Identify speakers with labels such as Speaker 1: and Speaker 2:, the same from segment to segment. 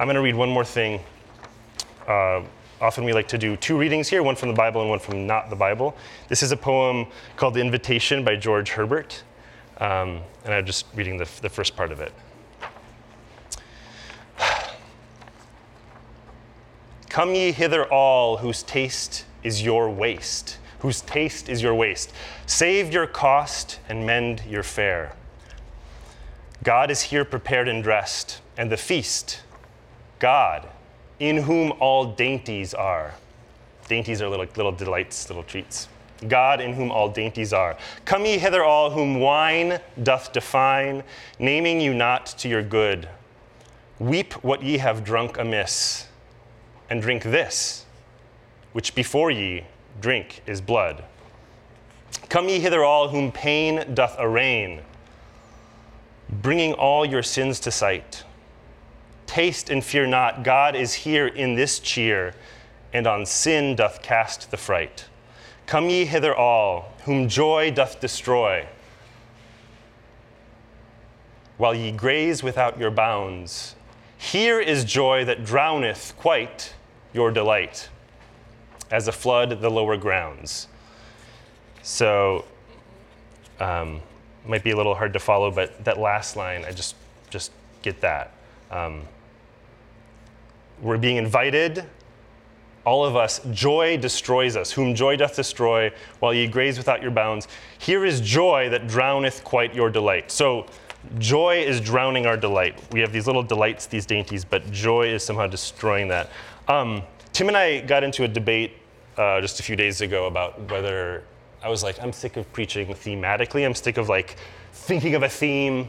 Speaker 1: I'm going to read one more thing. Uh, often we like to do two readings here, one from the Bible and one from not the Bible. This is a poem called The Invitation by George Herbert. Um, and I'm just reading the, the first part of it. Come ye hither all whose taste is your waste, whose taste is your waste. Save your cost and mend your fare. God is here prepared and dressed, and the feast, God, in whom all dainties are. Dainties are little, little delights, little treats. God in whom all dainties are. Come ye hither all whom wine doth define, naming you not to your good. Weep what ye have drunk amiss, and drink this, which before ye drink is blood. Come ye hither all whom pain doth arraign, bringing all your sins to sight. Taste and fear not, God is here in this cheer, and on sin doth cast the fright. Come ye hither all, whom joy doth destroy, while ye graze without your bounds. Here is joy that drowneth quite your delight, as a flood the lower grounds. So, um, might be a little hard to follow, but that last line, I just just get that. Um, we're being invited all of us, joy destroys us, whom joy doth destroy, while ye graze without your bounds. Here is joy that drowneth quite your delight. So, joy is drowning our delight. We have these little delights, these dainties, but joy is somehow destroying that. Um, Tim and I got into a debate uh, just a few days ago about whether I was like, I'm sick of preaching thematically. I'm sick of like thinking of a theme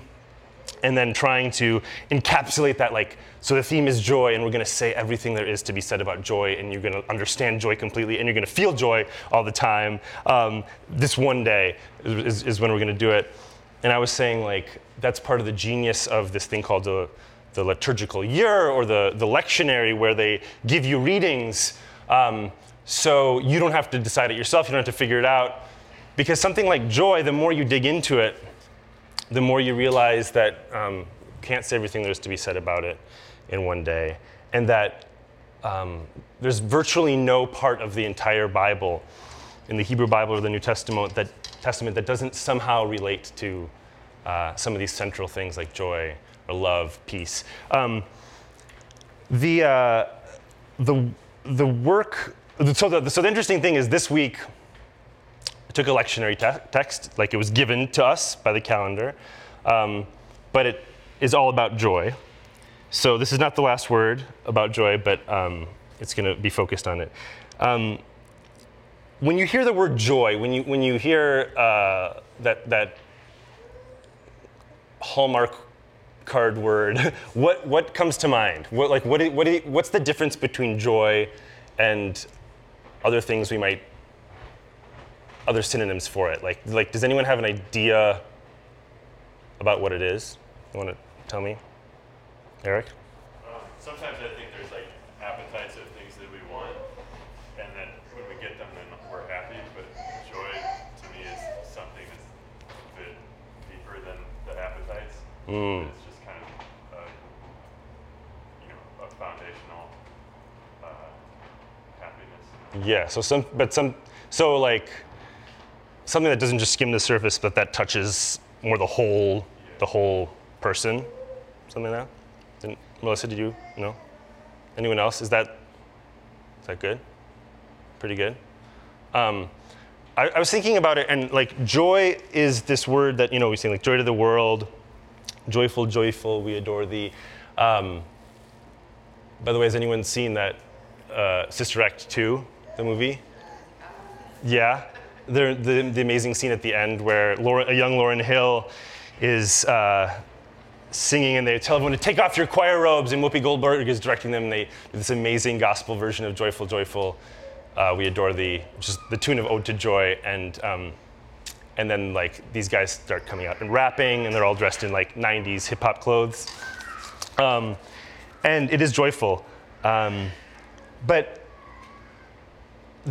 Speaker 1: and then trying to encapsulate that like so the theme is joy and we're going to say everything there is to be said about joy and you're going to understand joy completely and you're going to feel joy all the time. Um, this one day is, is when we're going to do it. And i was saying like that's part of the genius of this thing called the, the liturgical year or the, the lectionary where they give you readings. Um, so you don't have to decide it yourself. You don't have to figure it out. Because something like joy the more you dig into it the more you realize that um, can't say everything there's to be said about it in one day, and that um, there's virtually no part of the entire Bible, in the Hebrew Bible or the New Testament, that Testament that doesn't somehow relate to uh, some of these central things like joy or love, peace. Um, the uh, the the work. So the, so the interesting thing is this week I took a lectionary te- text, like it was given to us by the calendar, um, but it is all about joy. So this is not the last word about joy, but um, it's going to be focused on it. Um, when you hear the word joy, when you when you hear uh, that that hallmark card word, what what comes to mind? What like what what what's the difference between joy and other things we might other synonyms for it? Like, like, does anyone have an idea about what it is? You want to tell me, Eric?
Speaker 2: Um, sometimes I think there's like appetites of things that we want, and then when we get them, then we're happy. But joy to me is something that's a bit deeper than the appetites.
Speaker 1: Mm.
Speaker 2: It's just kind of, a, you know, a foundational uh, happiness.
Speaker 1: Yeah. So some, but some, so like something that doesn't just skim the surface, but that touches more the whole, the whole person, something like that. Melissa, did you know? Anyone else? Is that, is that good? Pretty good. Um, I, I, was thinking about it, and like joy is this word that you know we say like joy to the world, joyful, joyful, we adore thee. Um, by the way, has anyone seen that uh, Sister Act 2, the movie? Yeah the, the, the, amazing scene at the end where a young Lauryn Hill is uh, singing and they tell everyone to take off your choir robes and Whoopi Goldberg is directing them. They do this amazing gospel version of Joyful, Joyful, uh, We Adore Thee, is the tune of Ode to Joy. And, um, and then like these guys start coming out and rapping and they're all dressed in like 90s hip hop clothes. Um, and it is joyful. Um, but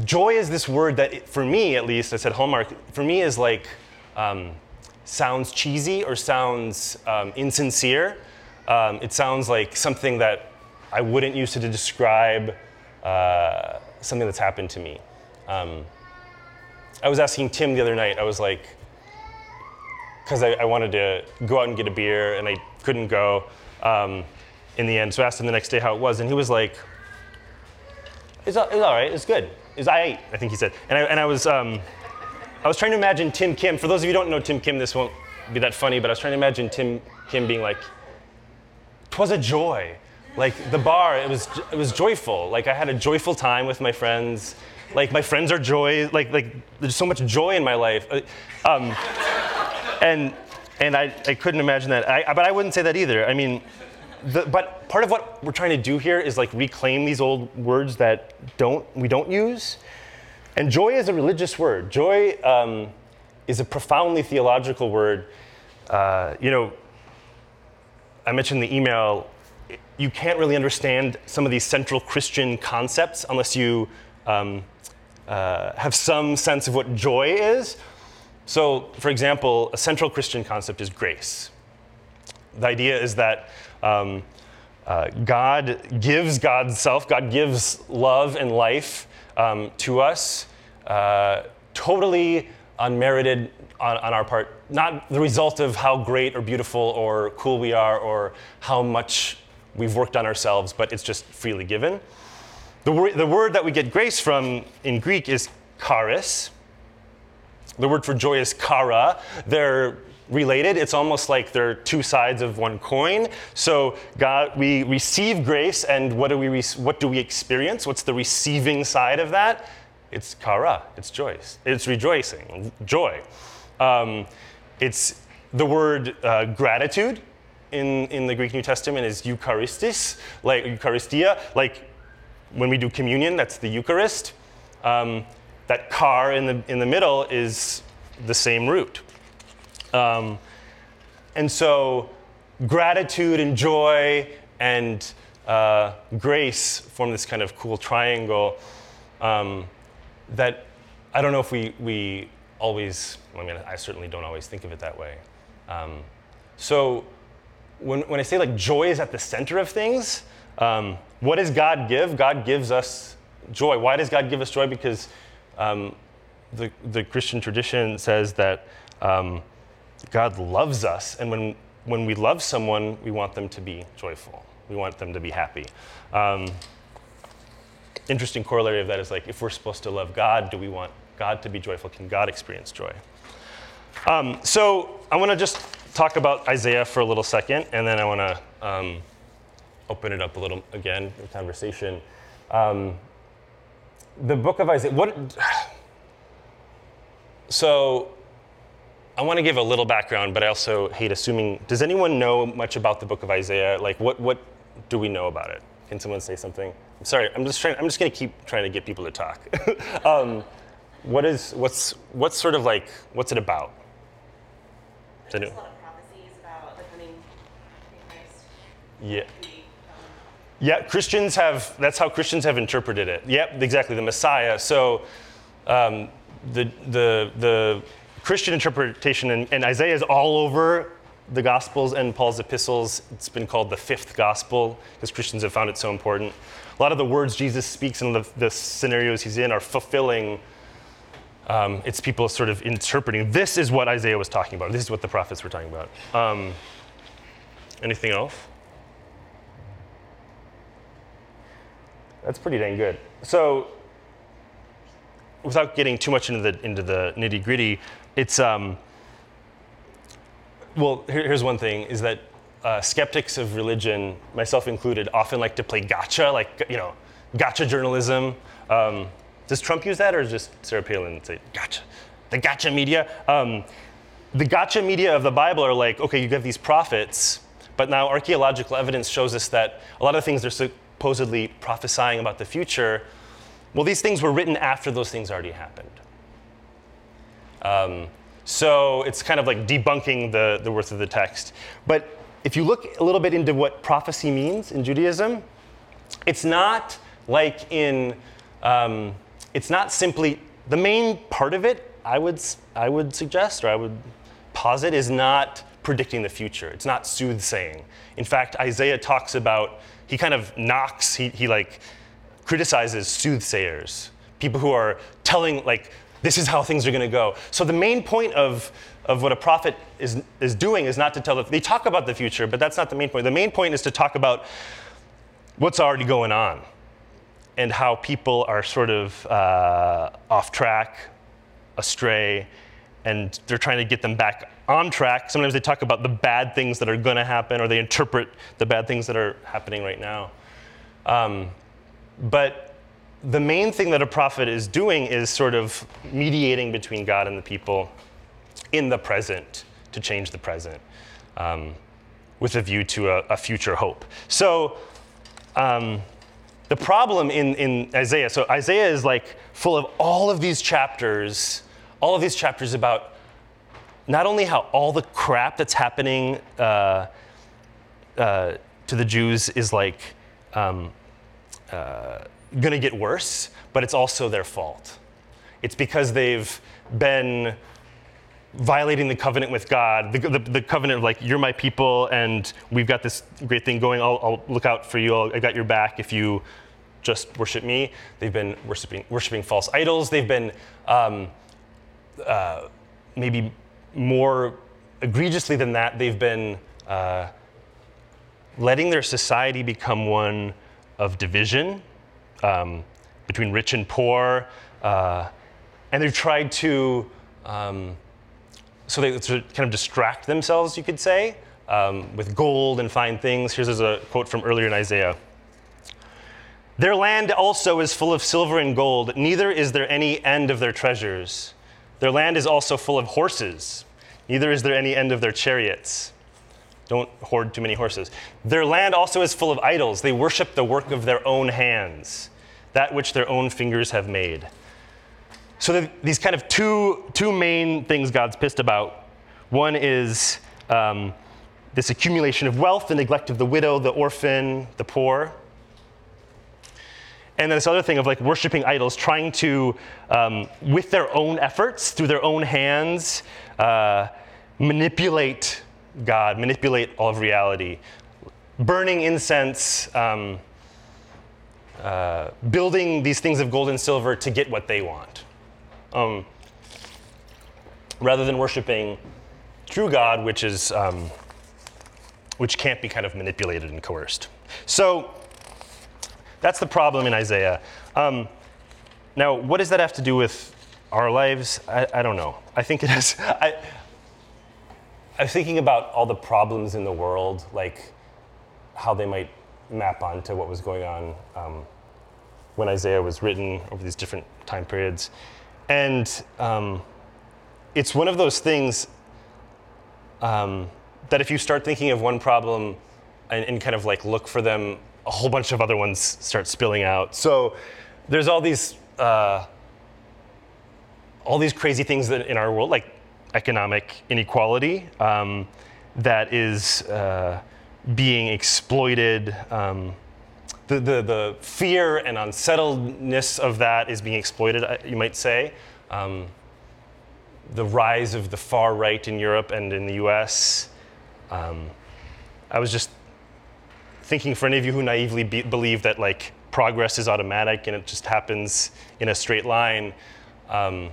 Speaker 1: joy is this word that, for me at least, I said hallmark, for me is like, um, sounds cheesy or sounds um, insincere. Um, it sounds like something that I wouldn't use to describe uh, something that's happened to me. Um, I was asking Tim the other night, I was like, because I, I, wanted to go out and get a beer and I couldn't go um, in the end. So I asked him the next day how it was, and he was like, it's all, it's all right, it's good. It's I ate, I think he said. And I, and I was, um, I was trying to imagine Tim Kim. For those of you who don't know Tim Kim, this won't be that funny, but I was trying to imagine Tim Kim being like, "Twas a joy." Like the bar, it was it was joyful. Like I had a joyful time with my friends. Like my friends are joy. Like like there's so much joy in my life. Uh, um, and and I, I couldn't imagine that. I, but I wouldn't say that either. I mean, the, but part of what we're trying to do here is like reclaim these old words that don't we don't use. And joy is a religious word. Joy um, is a profoundly theological word. Uh, you know, I mentioned the email. You can't really understand some of these central Christian concepts unless you um, uh, have some sense of what joy is. So, for example, a central Christian concept is grace. The idea is that um, uh, God gives God's self, God gives love and life um, to us, uh, totally unmerited on, on, our part, not the result of how great or beautiful or cool we are or how much we've worked on ourselves, but it's just freely given. The, wor- the word that we get grace from in Greek is charis. The word for joy is chara. They're related. It's almost like they're two sides of one coin. So God, we receive grace, and what do we what do we experience? What's the receiving side of that? It's chara. It's joy. It's rejoicing, joy. Um, it's the word uh, gratitude in, in the Greek New Testament is Eucharistis, like Eucharistia, like when we do communion, that's the Eucharist. Um, that car in the, in the middle is the same root. Um, and so gratitude and joy and uh, grace form this kind of cool triangle um, that I don't know if we, we always, I mean, I certainly don't always think of it that way. Um, so when, when I say like joy is at the center of things, um, what does God give? God gives us joy. Why does God give us joy? Because um, the, the Christian tradition says that um, God loves us, and when, when we love someone, we want them to be joyful. We want them to be happy. Um, interesting corollary of that is like, if we're supposed to love God, do we want God to be joyful? Can God experience joy? Um, so I want to just talk about Isaiah for a little second, and then I want to um, open it up a little again in conversation. Um, the book of Isaiah. What? So I want to give a little background, but I also hate assuming. Does anyone know much about the book of Isaiah? Like, what, what do we know about it? Can someone say something? I'm sorry, I'm just trying. I'm just going to keep trying to get people to talk. um, what is what's what's sort of like what's it about?
Speaker 3: There's a lot of prophecies about the coming Christ.
Speaker 1: Yeah. Yeah, Christians have. That's how Christians have interpreted it. Yep, exactly. The Messiah. So, um, the the the Christian interpretation, and, and Isaiah is all over the Gospels and Paul's epistles. It's been called the fifth gospel because Christians have found it so important. A lot of the words Jesus speaks and the, the scenarios he's in are fulfilling. Um, it's people sort of interpreting. This is what Isaiah was talking about. This is what the prophets were talking about. Um, anything else? That's pretty dang good. So, without getting too much into the into the nitty gritty, it's um, well. Here, here's one thing: is that uh, skeptics of religion, myself included, often like to play gotcha, like you know, gotcha journalism. Um, does Trump use that, or just Sarah Palin say gotcha? The gotcha media. Um, the gotcha media of the Bible are like, okay, you have these prophets, but now archaeological evidence shows us that a lot of things they're supposedly prophesying about the future, well, these things were written after those things already happened. Um, so it's kind of like debunking the, the worth of the text. But if you look a little bit into what prophecy means in Judaism, it's not like in, um, it's not simply, the main part of it, I would, I would suggest, or I would posit, is not predicting the future. It's not soothsaying. In fact, Isaiah talks about he kind of knocks, he, he like criticizes soothsayers, people who are telling, like, this is how things are going to go. So the main point of, of what a prophet is, is doing is not to tell, the, they talk about the future, but that's not the main point. The main point is to talk about what's already going on and how people are sort of uh, off track, astray, and they're trying to get them back on track. Sometimes they talk about the bad things that are going to happen, or they interpret the bad things that are happening right now. Um, but the main thing that a prophet is doing is sort of mediating between God and the people in the present to change the present um, with a view to a, a future hope. So, um, the problem in, in Isaiah, so Isaiah is like full of all of these chapters, all of these chapters about not only how all the crap that's happening uh, uh, to the Jews is like um, uh, going to get worse, but it's also their fault. It's because they've been violating the covenant with God, the, the, the, covenant of like, you're my people and we've got this great thing going. I'll, I'll look out for you. I got your back if you just worship me. They've been worshiping, worshiping false idols. They've been um, uh, maybe more egregiously than that, they've been uh, letting their society become one of division um, between rich and poor. Uh, and they've tried to, um, so they to kind of distract themselves, you could say, um, with gold and fine things. Here's a quote from earlier in Isaiah. Their land also is full of silver and gold, neither is there any end of their treasures. Their land is also full of horses, neither is there any end of their chariots. Don't hoard too many horses. Their land also is full of idols. They worship the work of their own hands, that which their own fingers have made. So these kind of two, two main things God's pissed about. One is um, this accumulation of wealth, the neglect of the widow, the orphan, the poor. And then this other thing of like worshiping idols, trying to, um, with their own efforts, through their own hands, uh, manipulate God, manipulate all of reality. Burning incense, um, uh, building these things of gold and silver to get what they want. Um, rather than worshiping true God, which is um, which can't be kind of manipulated and coerced. So that's the problem in Isaiah. Um, now, what does that have to do with our lives? I, I don't know. I think it has. I, I'm thinking about all the problems in the world, like how they might map onto what was going on um, when Isaiah was written over these different time periods. And um, it's one of those things um, that if you start thinking of one problem and, and kind of like look for them a whole bunch of other ones start spilling out. So there's all these uh, all these crazy things that in our world, like economic inequality, um, that is uh, being exploited. Um, the, the, the fear and unsettledness of that is being exploited, uh, you might say. Um, the rise of the far right in Europe and in the US. Um, I was just thinking for any of you who naively be- believe that like progress is automatic and it just happens in a straight line, um,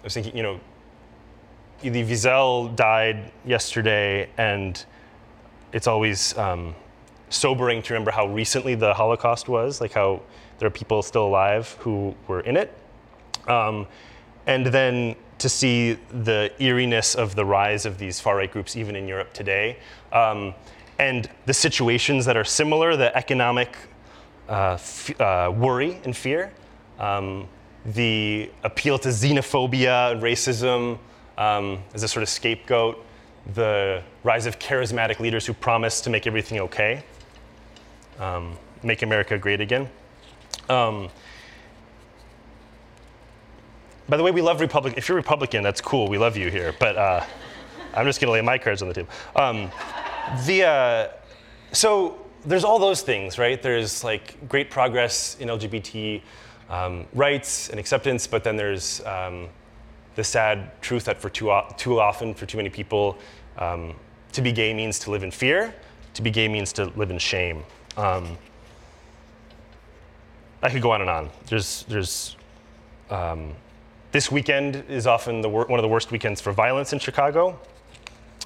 Speaker 1: I was thinking, you know, Elie Wiesel died yesterday, and it's always um, sobering to remember how recently the Holocaust was, like how there are people still alive who were in it. Um, and then to see the eeriness of the rise of these far right groups, even in Europe today. Um, and the situations that are similar, the economic uh, f- uh, worry and fear, um, the appeal to xenophobia and racism um, as a sort of scapegoat, the rise of charismatic leaders who promise to make everything okay, um, make America great again. Um, by the way, we love Republican. If you're Republican, that's cool. We love you here. But uh, I'm just going to lay my cards on the table. Um, the, uh, so there's all those things, right? There's like great progress in LGBT um, rights and acceptance, but then there's um, the sad truth that for too, too often, for too many people, um, to be gay means to live in fear, to be gay means to live in shame. Um, I could go on and on. There's, there's, um, this weekend is often the wor- one of the worst weekends for violence in Chicago.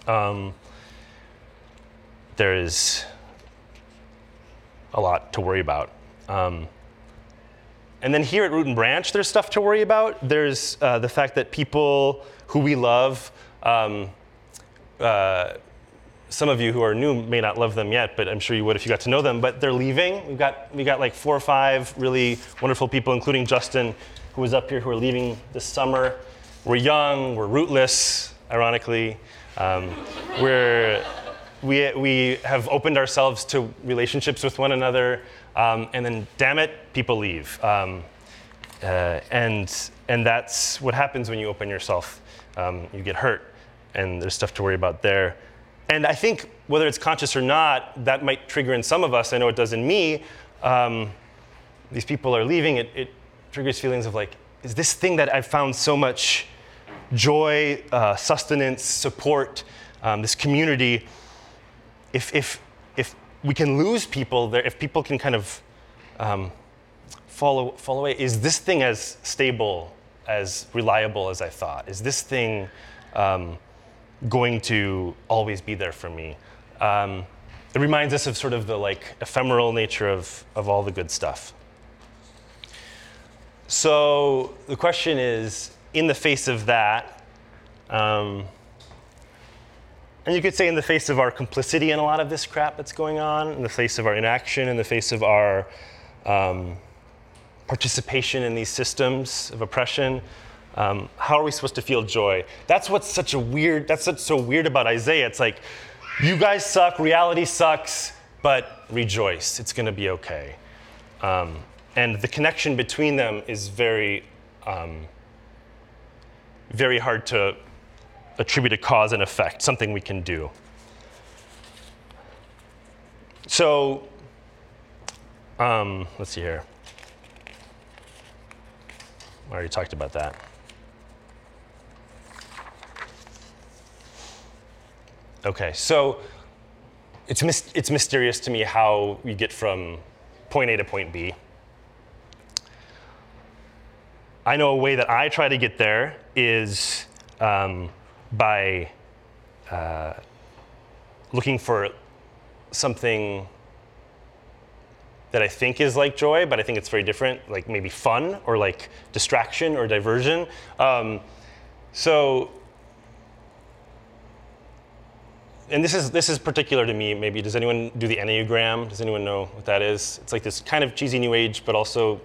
Speaker 1: Um, there is a lot to worry about. Um, and then here at Root and Branch, there's stuff to worry about. There's uh, the fact that people who we love, um, uh, some of you who are new may not love them yet, but I'm sure you would if you got to know them. But they're leaving. We've got we got like four or five really wonderful people, including Justin, who was up here, who are leaving this summer. We're young. We're rootless. Ironically, um, we're we we have opened ourselves to relationships with one another, um, and then damn it, people leave. Um, uh, and and that's what happens when you open yourself. Um, you get hurt, and there's stuff to worry about there. And I think whether it's conscious or not, that might trigger in some of us. I know it does in me. Um, these people are leaving. It, it, triggers feelings of like, is this thing that I've found so much joy, uh, sustenance, support, um, this community? If if if we can lose people there, if people can kind of um, fall, fall away, is this thing as stable, as reliable as I thought? Is this thing um, going to always be there for me? Um, it reminds us of sort of the like ephemeral nature of, of all the good stuff. So the question is, in the face of that, um, and you could say in the face of our complicity in a lot of this crap that's going on, in the face of our inaction, in the face of our um, participation in these systems of oppression, um, how are we supposed to feel joy? That's what's such a weird, that's what's so weird about Isaiah. It's like, you guys suck, reality sucks, but rejoice. It's going to be okay. Um, and the connection between them is very, um, very hard to attribute a cause and effect, something we can do. So, um, let's see here. I already talked about that. Okay, so it's, it's mysterious to me how you get from point A to point B. I know a way that I try to get there is um, by uh, looking for something that I think is like joy, but I think it's very different, like maybe fun or like distraction or diversion. Um, so, and this is this is particular to me. Maybe does anyone do the Enneagram? Does anyone know what that is? It's like this kind of cheesy new age, but also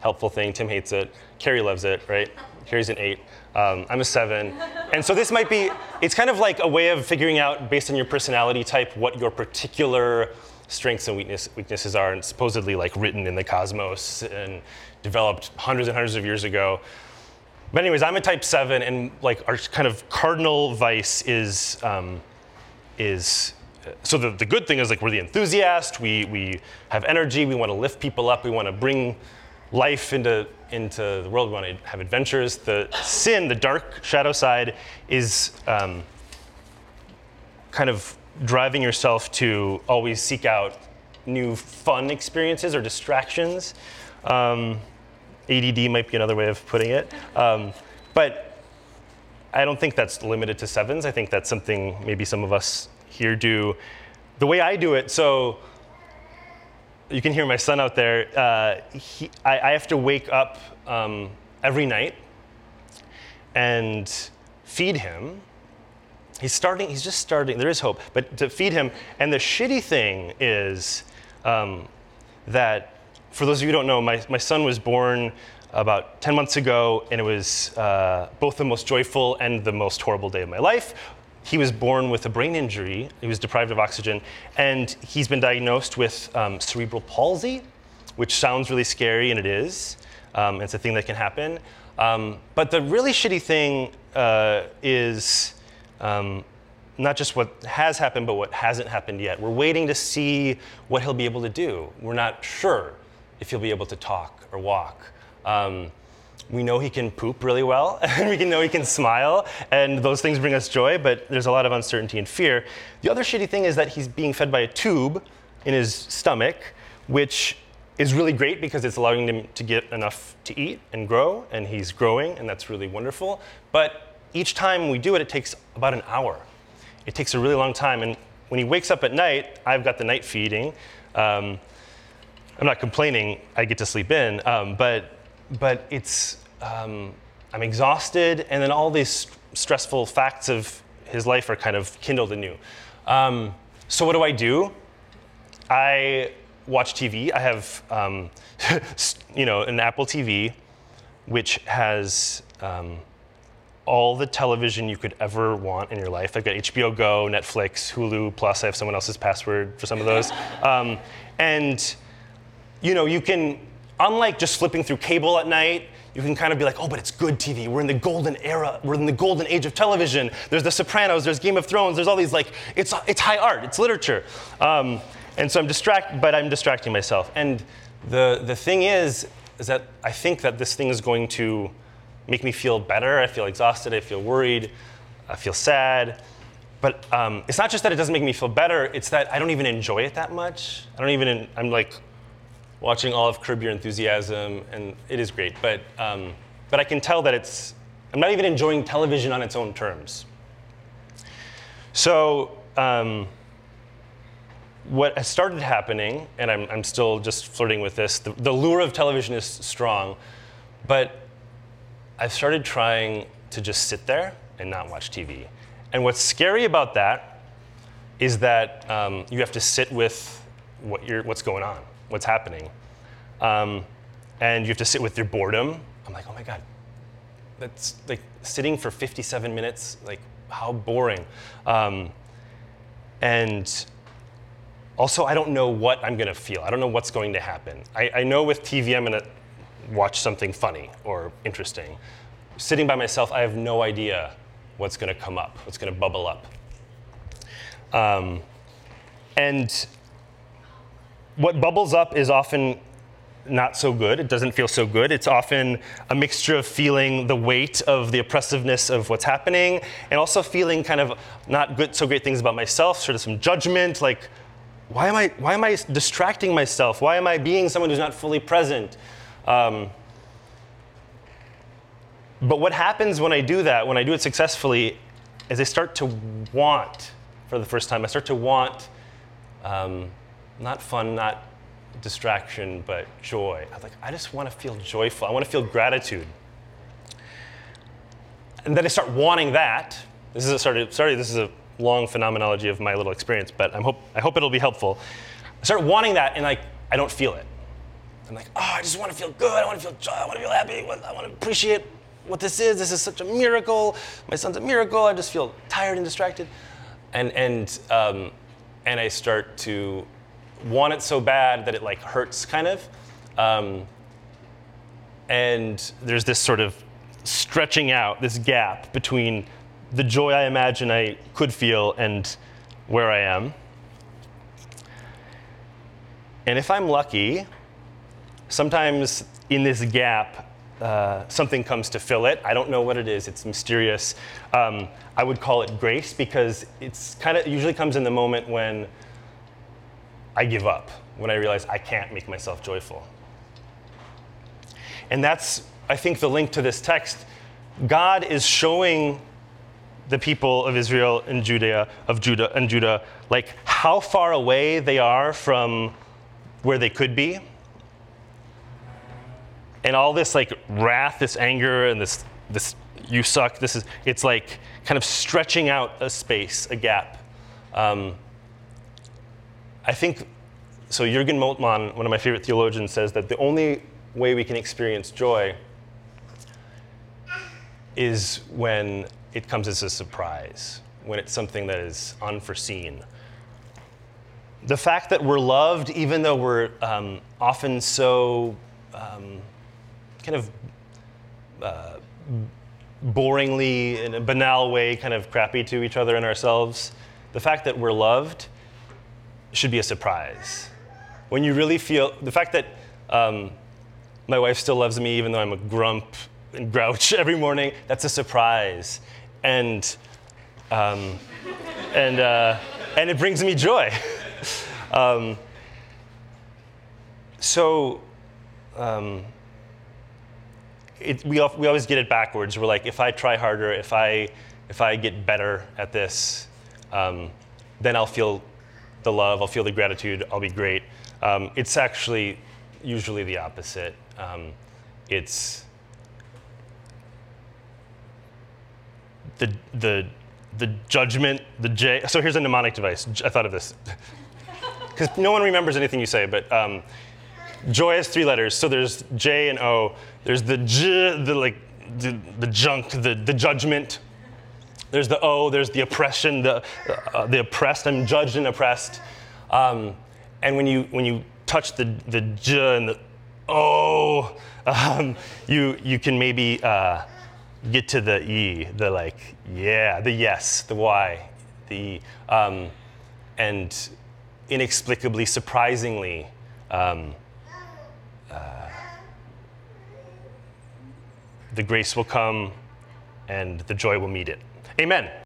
Speaker 1: helpful thing. Tim hates it. Carrie loves it, right? Carrie's an eight. Um, I'm a seven. And so this might be, it's kind of like a way of figuring out, based on your personality type, what your particular strengths and weakness, weaknesses are, and supposedly like written in the cosmos and developed hundreds and hundreds of years ago. But anyways, I'm a type seven, and like our kind of cardinal vice is, um, is so the, the good thing is like we're the enthusiast, we, we have energy, we want to lift people up, we want to bring life into, into the world. We want to have adventures. The sin, the dark shadow side, is um, kind of driving yourself to always seek out new fun experiences or distractions. Um, ADD might be another way of putting it. Um, but I don't think that's limited to sevens. I think that's something maybe some of us here do. The way I do it, so you can hear my son out there. Uh, he, I, I, have to wake up um, every night and feed him. He's starting. He's just starting. There is hope, but to feed him. And the shitty thing is um, that, for those of you who don't know, my, my son was born about 10 months ago, and it was uh, both the most joyful and the most horrible day of my life he was born with a brain injury. He was deprived of oxygen, and he's been diagnosed with um, cerebral palsy, which sounds really scary, and it is. Um, it's a thing that can happen. Um, but the really shitty thing uh, is um, not just what has happened, but what hasn't happened yet. We're waiting to see what he'll be able to do. We're not sure if he'll be able to talk or walk. Um, we know he can poop really well, and we can know he can smile, and those things bring us joy, but there's a lot of uncertainty and fear. The other shitty thing is that he's being fed by a tube, in his stomach, which is really great because it's allowing him to get enough to eat and grow, and he's growing, and that's really wonderful. But each time we do it, it takes about an hour. It takes a really long time. And when he wakes up at night, I've got the night feeding. Um, I'm not complaining, I get to sleep in, um, but, but it's, um, I'm exhausted, and then all these st- stressful facts of his life are kind of kindled anew. Um, so, what do I do? I watch TV. I have, um, you know, an Apple TV, which has um, all the television you could ever want in your life. I've got HBO Go, Netflix, Hulu, plus I have someone else's password for some of those. Um, and, you know, you can, unlike just flipping through cable at night, you can kind of be like, oh, but it's good TV. We're in the golden era. We're in the golden age of television. There's The Sopranos. There's Game of Thrones. There's all these like, it's it's high art. It's literature. Um, and so I'm distracted, but I'm distracting myself. And the the thing is, is that I think that this thing is going to make me feel better. I feel exhausted. I feel worried. I feel sad. But um, it's not just that it doesn't make me feel better. It's that I don't even enjoy it that much. I don't even. I'm like watching all of Curb Your Enthusiasm, and it is great. But, um, but I can tell that it's, I'm not even enjoying television on its own terms. So, um, what has started happening, and I'm, I'm still just flirting with this, the, the lure of television is strong, but I've started trying to just sit there and not watch TV. And what's scary about that is that um, you have to sit with what you're, what's going on what's happening. Um, and you have to sit with your boredom. I'm like, oh my God, that's like sitting for 57 minutes, like how boring. Um, and also, I don't know what I'm gonna feel. I don't know what's going to happen. I, I know with TV, I'm gonna watch something funny or interesting. Sitting by myself, I have no idea what's gonna come up, what's gonna bubble up. Um, and what bubbles up is often not so good. It doesn't feel so good. It's often a mixture of feeling the weight of the oppressiveness of what's happening and also feeling kind of not good, so great things about myself, sort of some judgment, like, why am I, why am I distracting myself? Why am I being someone who's not fully present? Um, but what happens when I do that, when I do it successfully, is I start to want, for the first time, I start to want um, not fun, not distraction, but joy. I was like, I just want to feel joyful. I want to feel gratitude. And then I start wanting that. This is a sorry, sorry, this is a long phenomenology of my little experience, but I hope I hope it'll be helpful. I start wanting that, and like I don't feel it. I'm like, oh, I just want to feel good. I want to feel joy. I want to feel happy. I want to appreciate what this is. This is such a miracle. My son's a miracle. I just feel tired and distracted, and and um, and I start to want it so bad that it like hurts kind of um, and there's this sort of stretching out this gap between the joy i imagine i could feel and where i am and if i'm lucky sometimes in this gap uh, something comes to fill it. I don't know what it is. It's mysterious. Um, I would call it grace because it's kind of usually comes in the moment when I give up when I realize I can't make myself joyful. And that's, I think, the link to this text. God is showing the people of Israel and Judea, of Judah and Judah, like how far away they are from where they could be. And all this like wrath, this anger, and this this you suck. This is it's like kind of stretching out a space, a gap. Um, I think so. Jürgen Moltmann, one of my favorite theologians, says that the only way we can experience joy is when it comes as a surprise, when it's something that is unforeseen. The fact that we're loved, even though we're um, often so um, kind of uh, boringly, in a banal way, kind of crappy to each other and ourselves, the fact that we're loved should be a surprise. When you really feel the fact that um, my wife still loves me even though I'm a grump and grouch every morning, that's a surprise. And, um, and, uh, and it brings me joy. um, so um, it, we, we always get it backwards. We're like, if I try harder, if I, if I get better at this, um, then I'll feel the love, I'll feel the gratitude, I'll be great. Um, it's actually usually the opposite. Um, it's the, the, the judgment, the J. So here's a mnemonic device. I thought of this. Because no one remembers anything you say, but um, joy has three letters. So there's J and O. There's the J, the like, the, the junk, the, the judgment. There's the O. There's the oppression, the, uh, the oppressed. I'm judged and oppressed. Um, and when you when you touch the the J and the O, um, you you can maybe uh, get to the E, the like yeah, the yes, the Y, the E. Um, and inexplicably, surprisingly. Um, the grace will come and the joy will meet it. Amen.